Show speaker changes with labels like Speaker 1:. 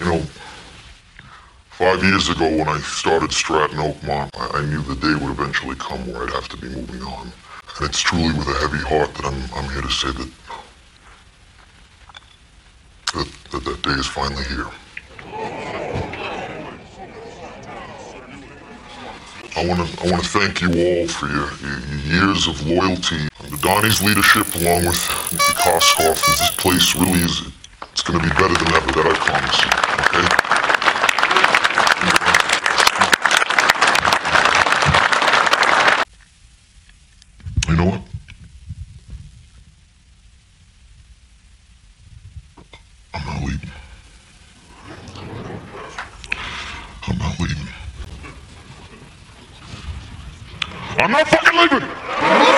Speaker 1: You know, five years ago when I started Stratton Oakmont, I, I knew the day would eventually come where I'd have to be moving on. And it's truly with a heavy heart that I'm, I'm here to say that, that that, that day is finally here. I want to I want to thank you all for your, your, your years of loyalty under Donnie's leadership, along with Nikki Koskoff. This place really is it's going to be better than ever. That I promise you. Okay. You know what? I'm not leaving. I'm not leaving. I'm not fucking leaving!